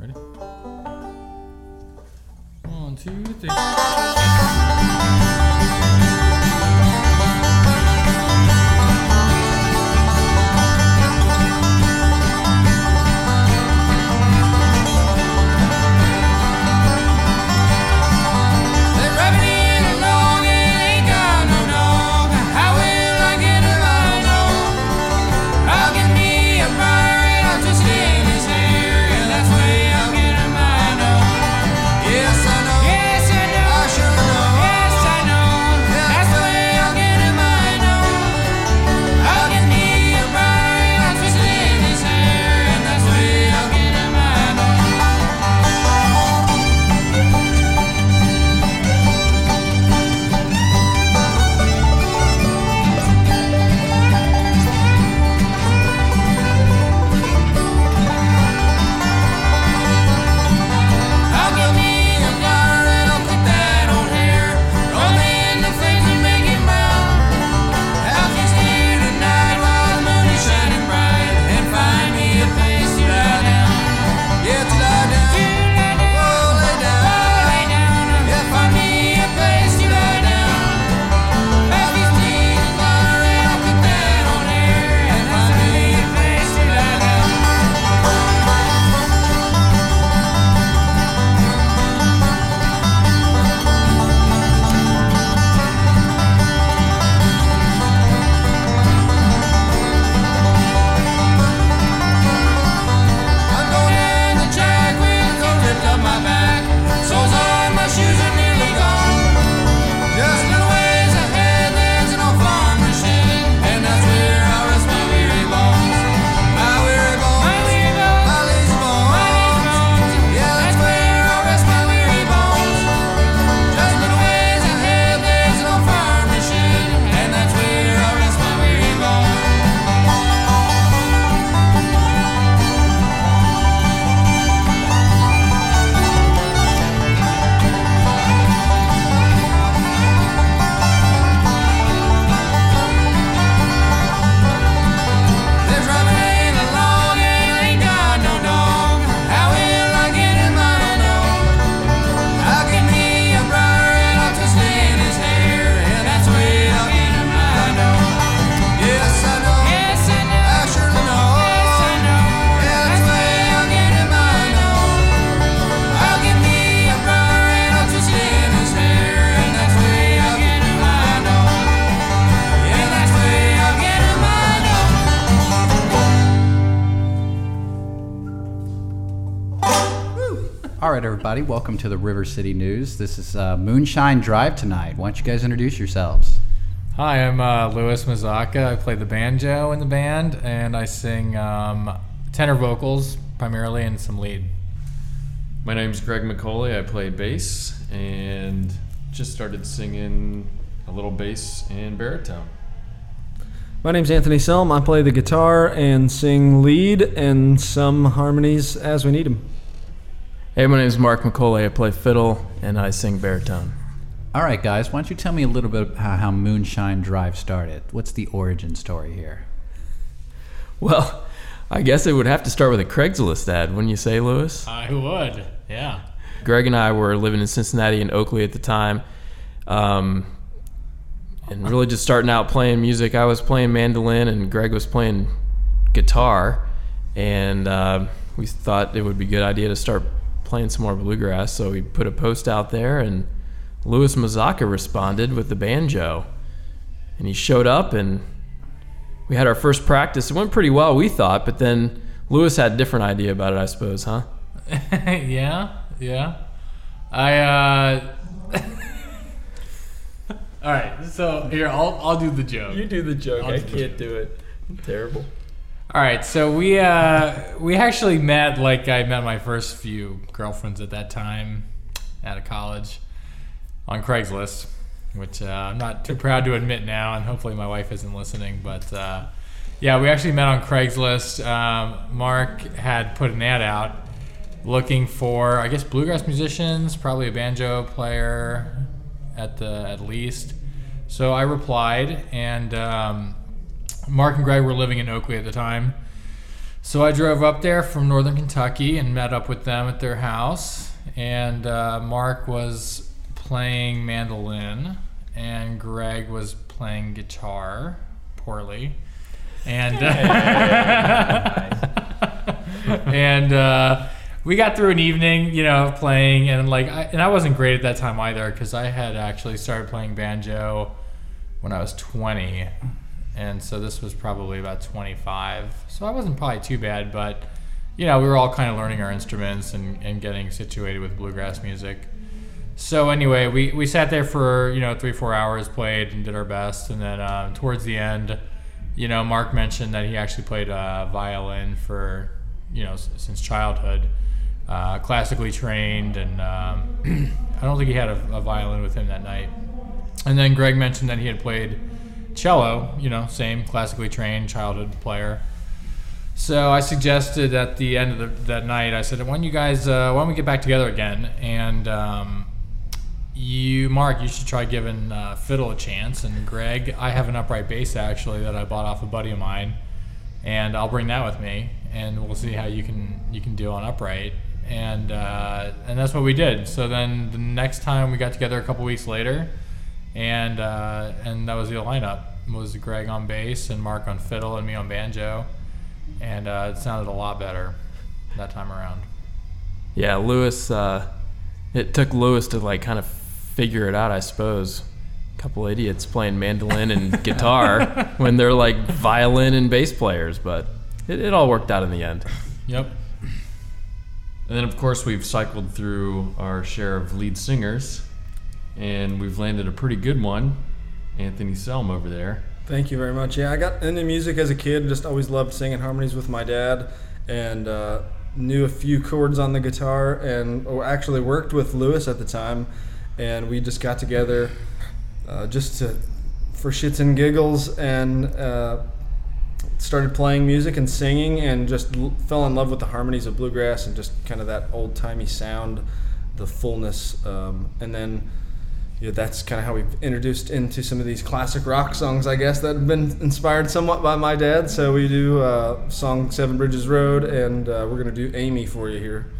Ready? One, two, three. Right, everybody, welcome to the River City News. This is uh, Moonshine Drive tonight. Why don't you guys introduce yourselves? Hi, I'm uh, Louis Mazaka. I play the banjo in the band, and I sing um, tenor vocals primarily and some lead. My name's Greg McCauley. I play bass and just started singing a little bass and baritone. My name's Anthony Selm. I play the guitar and sing lead and some harmonies as we need them. Hey, my name is Mark McCauley. I play fiddle and I sing baritone. All right, guys, why don't you tell me a little bit about how Moonshine Drive started? What's the origin story here? Well, I guess it would have to start with a Craigslist ad, wouldn't you say, Lewis? I would, yeah. Greg and I were living in Cincinnati and Oakley at the time, um, and really just starting out playing music. I was playing mandolin, and Greg was playing guitar, and uh, we thought it would be a good idea to start playing some more bluegrass. So we put a post out there, and Louis Mazaka responded with the banjo, and he showed up, and we had our first practice. It went pretty well, we thought, but then Louis had a different idea about it, I suppose, huh? yeah, yeah. I uh All right, so here I'll I'll do the joke. You do the joke. I'll do the joke. do it. Terrible. All right, so we uh we actually met like I met my first few girlfriends at that time out of college on Craigslist, which uh, I'm not too proud to admit now, and hopefully my wife isn't listening. But uh, yeah, we actually met on Craigslist. Um, Mark had put an ad out looking for, I guess, bluegrass musicians, probably a banjo player at the at least. So I replied, and um, Mark and Greg were living in Oakley at the time. So I drove up there from northern Kentucky and met up with them at their house. And uh, Mark was playing mandolin, and Greg was playing guitar poorly. And and uh, we got through an evening, you know, playing, and like, I, and I wasn't great at that time either because I had actually started playing banjo when I was 20, and so this was probably about 25. So I wasn't probably too bad, but you know, we were all kind of learning our instruments and, and getting situated with bluegrass music. So anyway, we, we sat there for you know three four hours, played and did our best, and then um, towards the end, you know, Mark mentioned that he actually played uh, violin for you know s- since childhood, uh, classically trained, and um, I don't think he had a, a violin with him that night. And then Greg mentioned that he had played cello, you know, same classically trained childhood player. So I suggested at the end of the, that night, I said, "Why don't you guys, uh, why don't we get back together again?" And um, you, Mark, you should try giving uh, fiddle a chance. And Greg, I have an upright bass actually that I bought off a buddy of mine, and I'll bring that with me, and we'll see how you can you can do on upright. And uh, and that's what we did. So then the next time we got together a couple weeks later, and uh, and that was the lineup was Greg on bass and Mark on fiddle and me on banjo, and uh, it sounded a lot better that time around. Yeah, Lewis. Uh, it took Lewis to like kind of figure it out, I suppose. A couple idiots playing mandolin and guitar when they're like violin and bass players, but it, it all worked out in the end. Yep. And then, of course, we've cycled through our share of lead singers, and we've landed a pretty good one, Anthony Selm over there. Thank you very much. Yeah, I got into music as a kid. Just always loved singing harmonies with my dad, and uh, knew a few chords on the guitar. And actually worked with Lewis at the time, and we just got together uh, just to for shits and giggles, and uh, started playing music and singing, and just l- fell in love with the harmonies of bluegrass and just kind of that old timey sound, the fullness, um, and then yeah, that's kind of how we've introduced into some of these classic rock songs, I guess, that have been inspired somewhat by my dad. So we do uh, song Seven Bridges Road, and uh, we're going to do Amy for you here.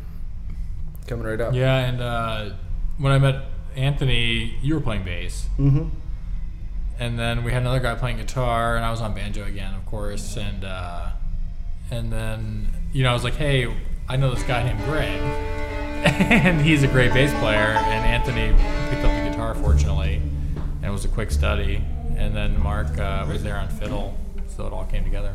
Coming right up. Yeah, and uh, when I met Anthony, you were playing bass, Mm-hmm. and then we had another guy playing guitar, and I was on banjo again, of course, and uh, and then you know I was like, hey, I know this guy named Greg, and he's a great bass player, and Anthony picked up the guitar fortunately, and it was a quick study, and then Mark uh, was there on fiddle, so it all came together.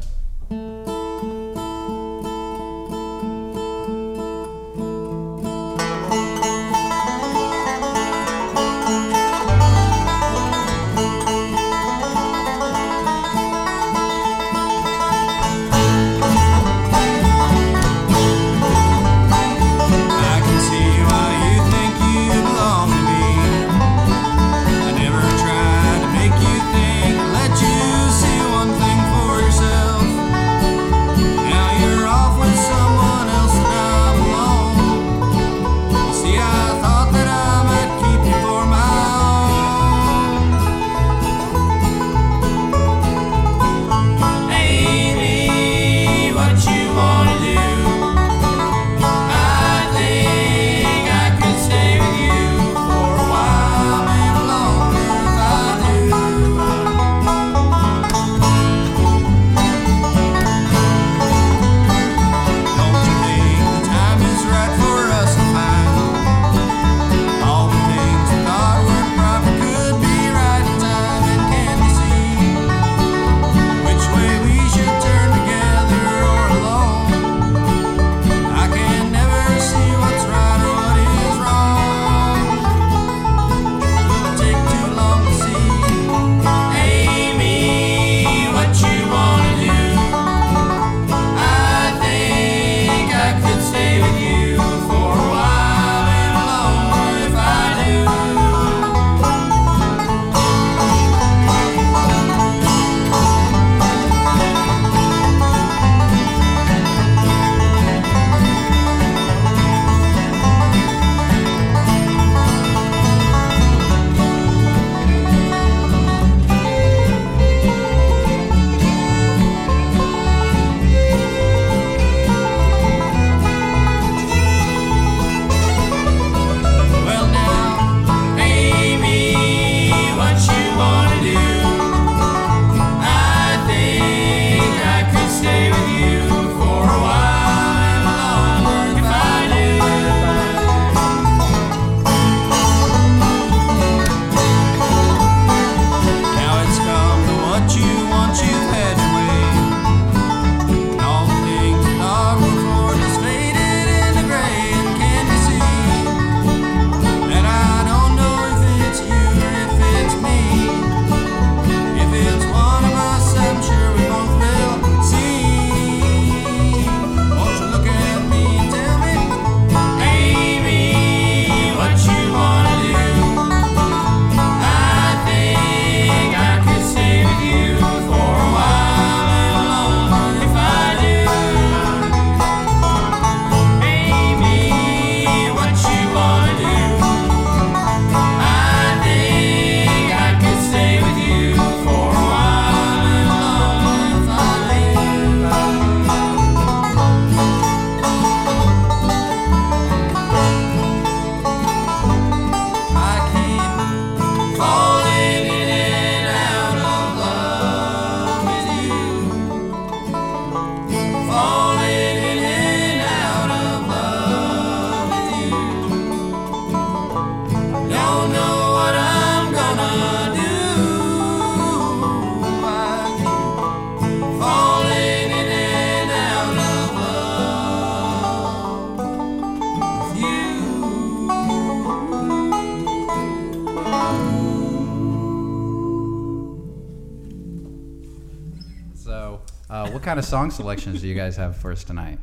Kind of song selections do you guys have for us tonight?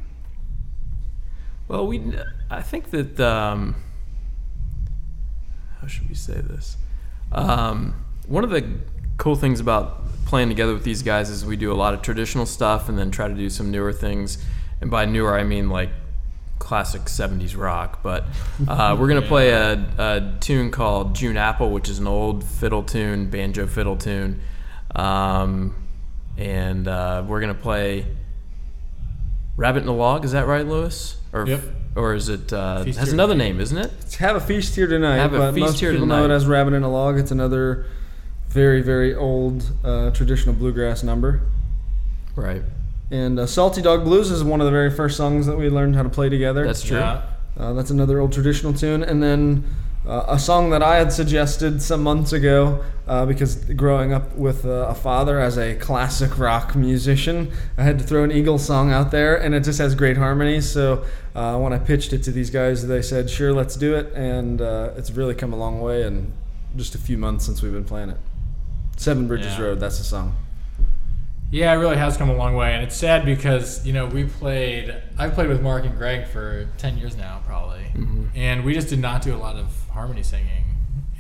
Well, we I think that um, how should we say this? Um, one of the cool things about playing together with these guys is we do a lot of traditional stuff and then try to do some newer things. And by newer, I mean like classic 70s rock. But uh, we're going to play a, a tune called June Apple, which is an old fiddle tune, banjo fiddle tune. Um, and uh, we're going to play Rabbit in the Log. Is that right, Lewis? Or, Yep. or is it uh, has Here another name, isn't it? Have a feast here tonight. Have a but feast most here people know it as Rabbit in a Log. It's another very, very old uh, traditional bluegrass number. Right. And uh, Salty Dog Blues is one of the very first songs that we learned how to play together. That's true. Yeah. Uh, that's another old traditional tune. And then uh, a song that I had suggested some months ago uh, because growing up with uh, a father as a classic rock musician, I had to throw an Eagles song out there, and it just has great harmonies. So uh, when I pitched it to these guys, they said, "Sure, let's do it," and uh, it's really come a long way in just a few months since we've been playing it. Seven Bridges Yeah. Road, that's the song. Yeah, it really has come a long way, and it's sad because you know we played. I've played with Mark and Greg for ten years now, probably, and we just did not do a lot of harmony singing,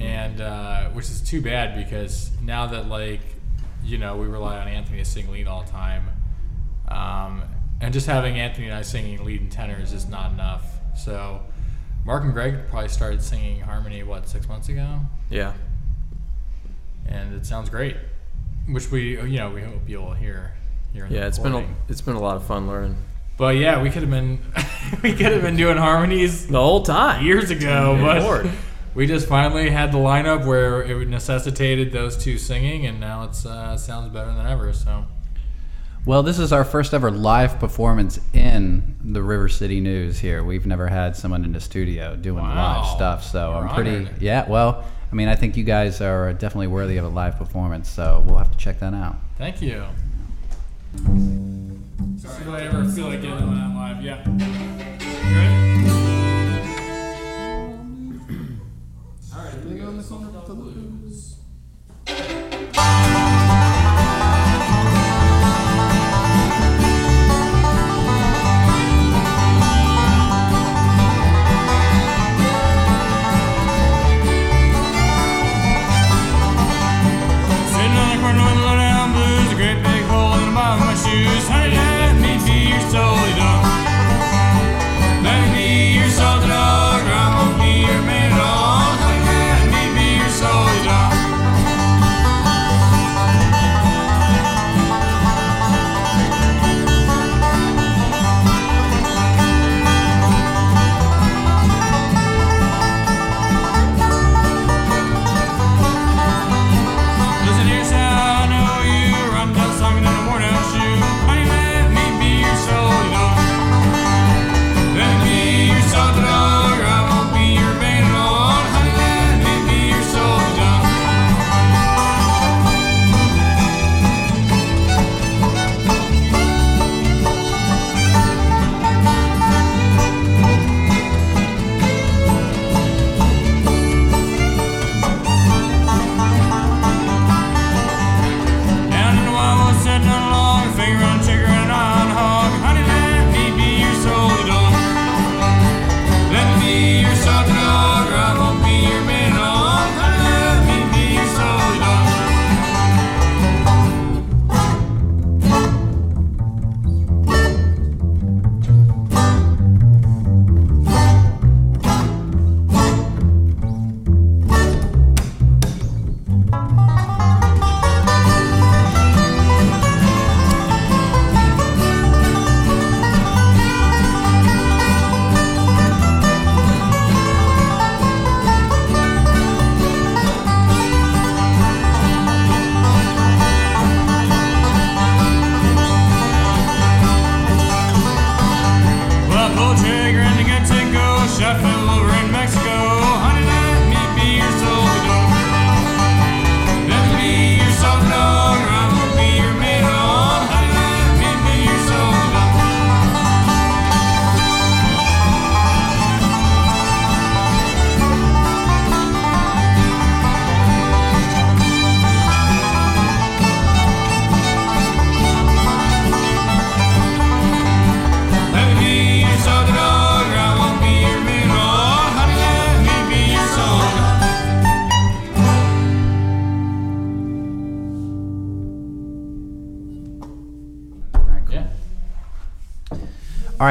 and uh, which is too bad because now that like you know we rely on Anthony to sing lead all the time, um, and just having Anthony and I singing lead and tenors is not enough. So Mark and Greg probably started singing harmony what six months ago, Yeah. and it sounds great. Which we you know we hope you'll hear. Here in the Yeah, it's been a, it's been a lot of fun learning But yeah, we could have been we could have been doing harmonies the whole time. years ago, Good but Lord. we just finally had the lineup where it necessitated those two singing, and now it's uh, sounds better than ever. So Well, this is our first ever live performance in the River City News here. We've never had someone in the studio doing Wow. live stuff, so We're I'm pretty honored. yeah, well, I mean, I think you guys are definitely worthy of a live performance, so we'll have to check that out. thank you. Sorry if I ever feel like getting on live. Yeah. Ready?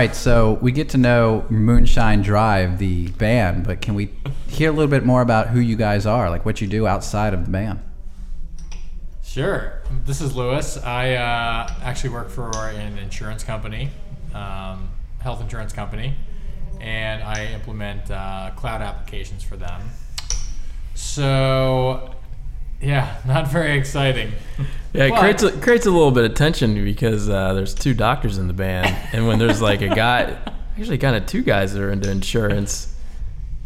Right, so we get to know Moonshine Drive, the band, but can we hear a little bit more about who you guys are, like what you do outside of the band? Sure. This is Lewis. I uh, actually work for an insurance company, um, health insurance company, and I implement uh, cloud applications for them. So, yeah, not very exciting. Yeah, it But- creates a, creates a little bit of tension because uh, there's two doctors in the band, and when there's like a guy, actually kind of two guys that are into insurance,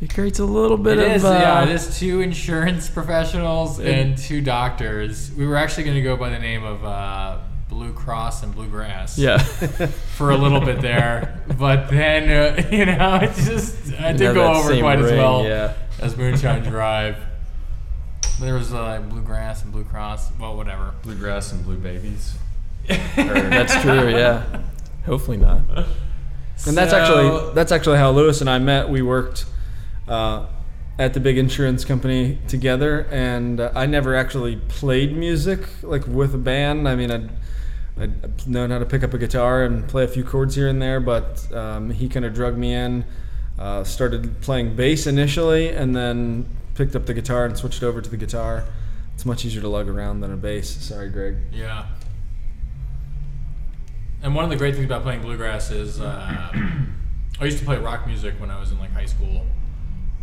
it creates a little bit It of is, uh, yeah. It is two insurance professionals and two doctors. We were actually going to go by the name of uh, Blue Cross and Bluegrass. yeah. For a little bit there, but then uh, you know it just I didn't go over quite as well yeah. as Moonshine Drive. There was uh, Bluegrass and Blue Cross. Well, whatever. Bluegrass and blue babies. That's true. Yeah. Hopefully not. And that's So- actually that's actually how Lewis and I met. We worked uh, at the big insurance company together, and uh, I never actually played music like with a band. I mean, I'd, I'd known how to pick up a guitar and play a few chords here and there, but um, he kind of drug me in. Uh, started playing bass initially, and then picked up the guitar and switched over to the guitar. It's much easier to lug around than a bass. Sorry, Greg. Yeah. And one of the great things about playing bluegrass is uh, I used to play rock music when I was in like high school,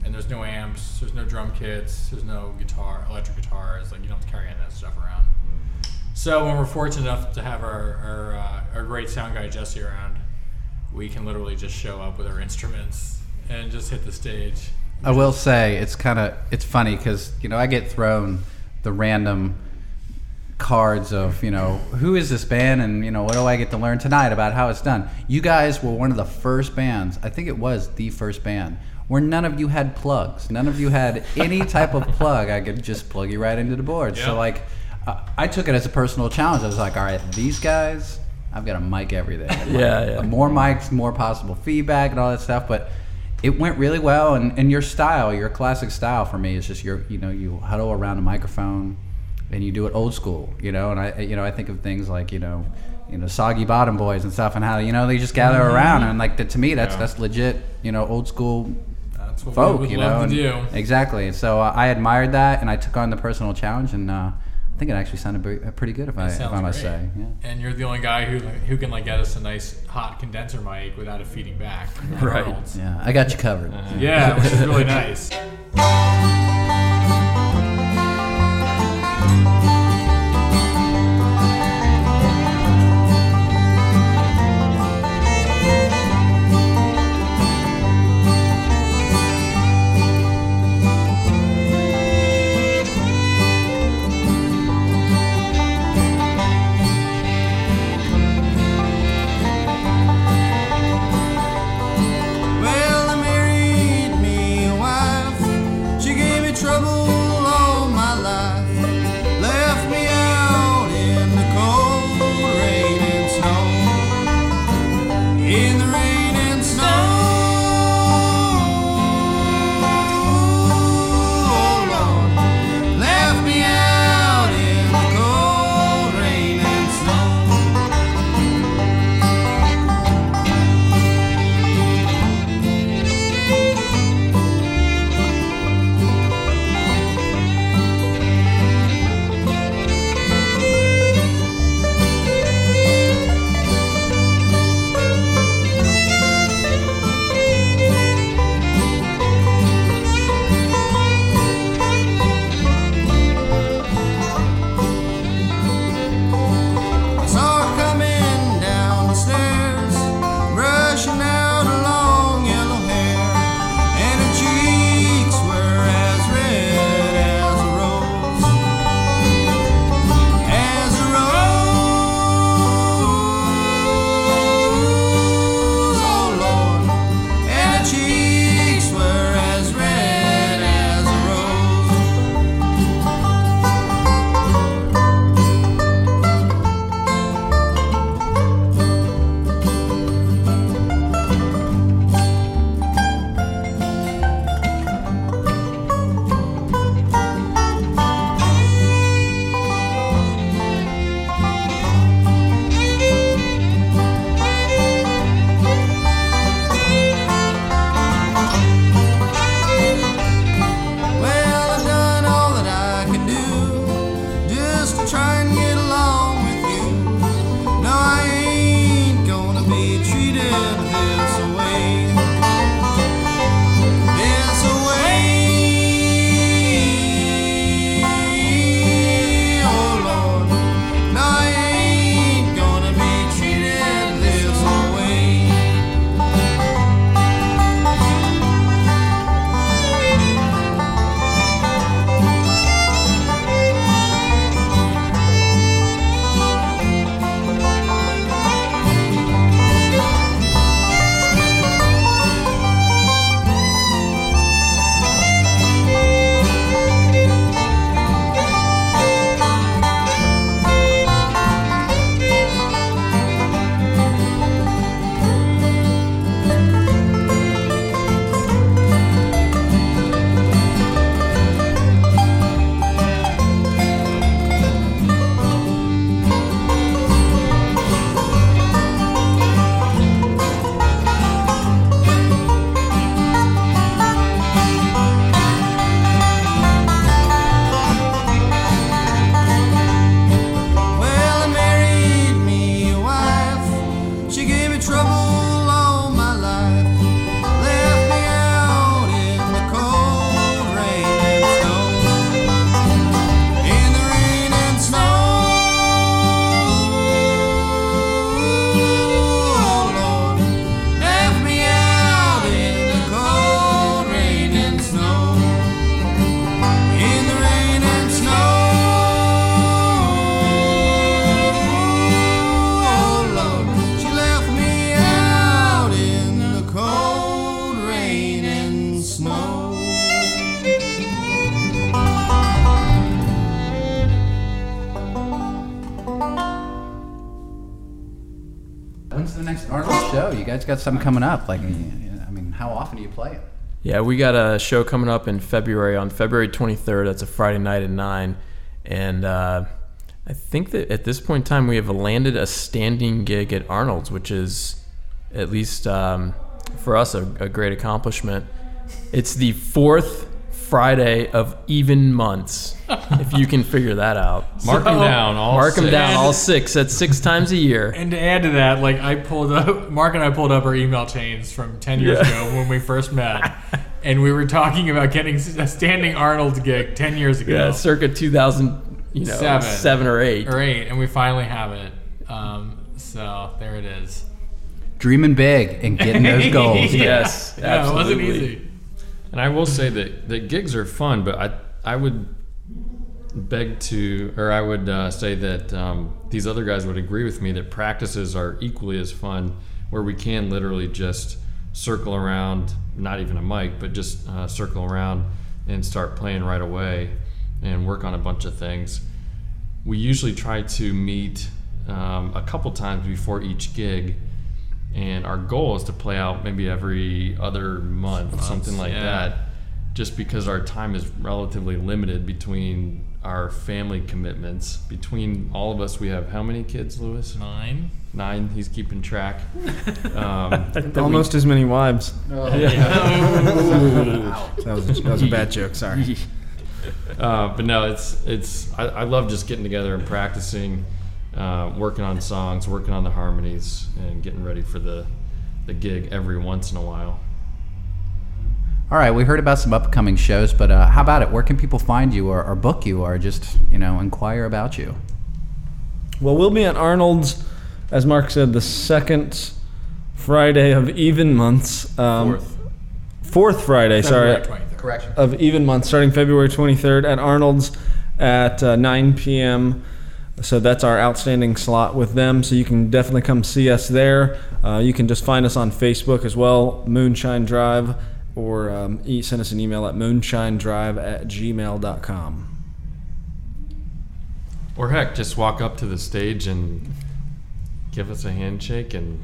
and there's no amps, there's no drum kits, there's no guitar, electric guitars. Like you don't have to carry any of that stuff around. So when we're fortunate enough to have our our, uh, our great sound guy Jesse around, we can literally just show up with our instruments and just hit the stage. I will say it's kind of it's funny because you know I get thrown the random cards of you know who is this band and you know what do I get to learn tonight about how it's done. You guys were one of the first bands. I think it was the first band where none of you had plugs. None of you had any type of plug. I could just plug you right into the board. So like uh, I took it as a personal challenge. I was like, all right, these guys. I've got a mic everything. Yeah, yeah. More mics, more possible feedback, and all that stuff. But it went really well and, and your style your classic style for me is just your you know you huddle around a microphone and you do it old school you know and i you know i think of things like you know you know soggy bottom boys and stuff and how you know they just gather around and like to me that's Yeah. that's legit you know old school That's what folk we would you know love and- to do. exactly so uh, i admired that and i took on the personal challenge and uh, think it actually sounded pretty uh, good if i if i must great. say yeah And you're the only guy who who can like get us a nice hot condenser mic without it feeding back. Right. Yeah i got you covered uh-huh. Yeah, which is really nice. Guys got something coming up. Like, I mean, how often do you play? Yeah, we got a show coming up in February on February 23rd. That's a Friday night at nine, and uh, I think that at this point in time we have landed a standing gig at Arnold's, which is at least um, for us a, a great accomplishment. It's the fourth Friday of even months, if you can figure that out. Mark them down. All Mark them down, all six. That's six times a year. And to add to that, like I pulled up, Mark and I pulled up our email chains from ten years Yeah. ago when we first met, and we were talking about getting a standing Arnold gig ten years ago. Yeah, circa 2000, you know, Seven. seven or eight. or eight, and we finally have it. Um, so there it is. Dreaming big and getting those goals. Yes, Yeah, it wasn't absolutely. easy. And I will say that, that gigs are fun, but I I would beg to, or I would uh, say that um, these other guys would agree with me that practices are equally as fun, where we can literally just circle around, not even a mic, but just uh, circle around and start playing right away and work on a bunch of things. We usually try to meet um, a couple times before each gig. And our goal is to play out maybe every other month, something like yeah. that just because our time is relatively limited between our family commitments. Between all of us, we have how many kids, Lewis? Nine. Nine. He's keeping track. Um, Almost as many wives. That was, a, that was a bad joke. Sorry. uh, but no, it's it's. I, I love just getting together and practicing, uh, working on songs, working on the harmonies, and getting ready for the the gig every once in a while. All right, we heard about some upcoming shows, but uh, how about it? Where can people find you or, or book you or just, you know, inquire about you? Well, we'll be at Arnold's, as Mark said, the second Friday of even months. Um, Fourth. Fourth Friday, February sorry. 23rd. Correction. of even month starting February 23rd at Arnold's at uh, 9 p.m. So that's our outstanding slot with them. So you can definitely come see us there. Uh, you can just find us on Facebook as well, Moonshine Drive, or um, e- send us an email at moonshinedrive at gmail.com. Or heck, just walk up to the stage and give us a handshake and.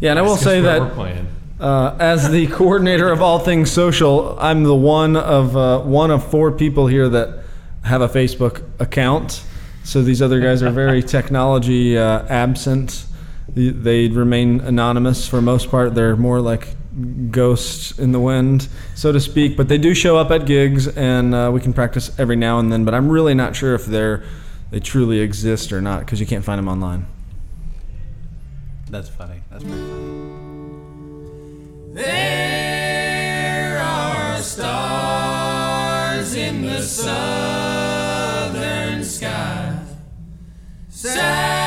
Yeah, and I will say that we're playing. Uh, as the coordinator of all things social, I'm the one of uh, one of four people here that have a Facebook account. So these other guys are very technology uh, absent. They- They remain anonymous for most part. They're more like ghosts in the wind, so to speak. But they do show up at gigs, and uh, we can practice every now and then. But I'm really not sure if they're they truly exist or not because you can't find them online. That's funny. That's pretty funny. There are stars in the sun. Say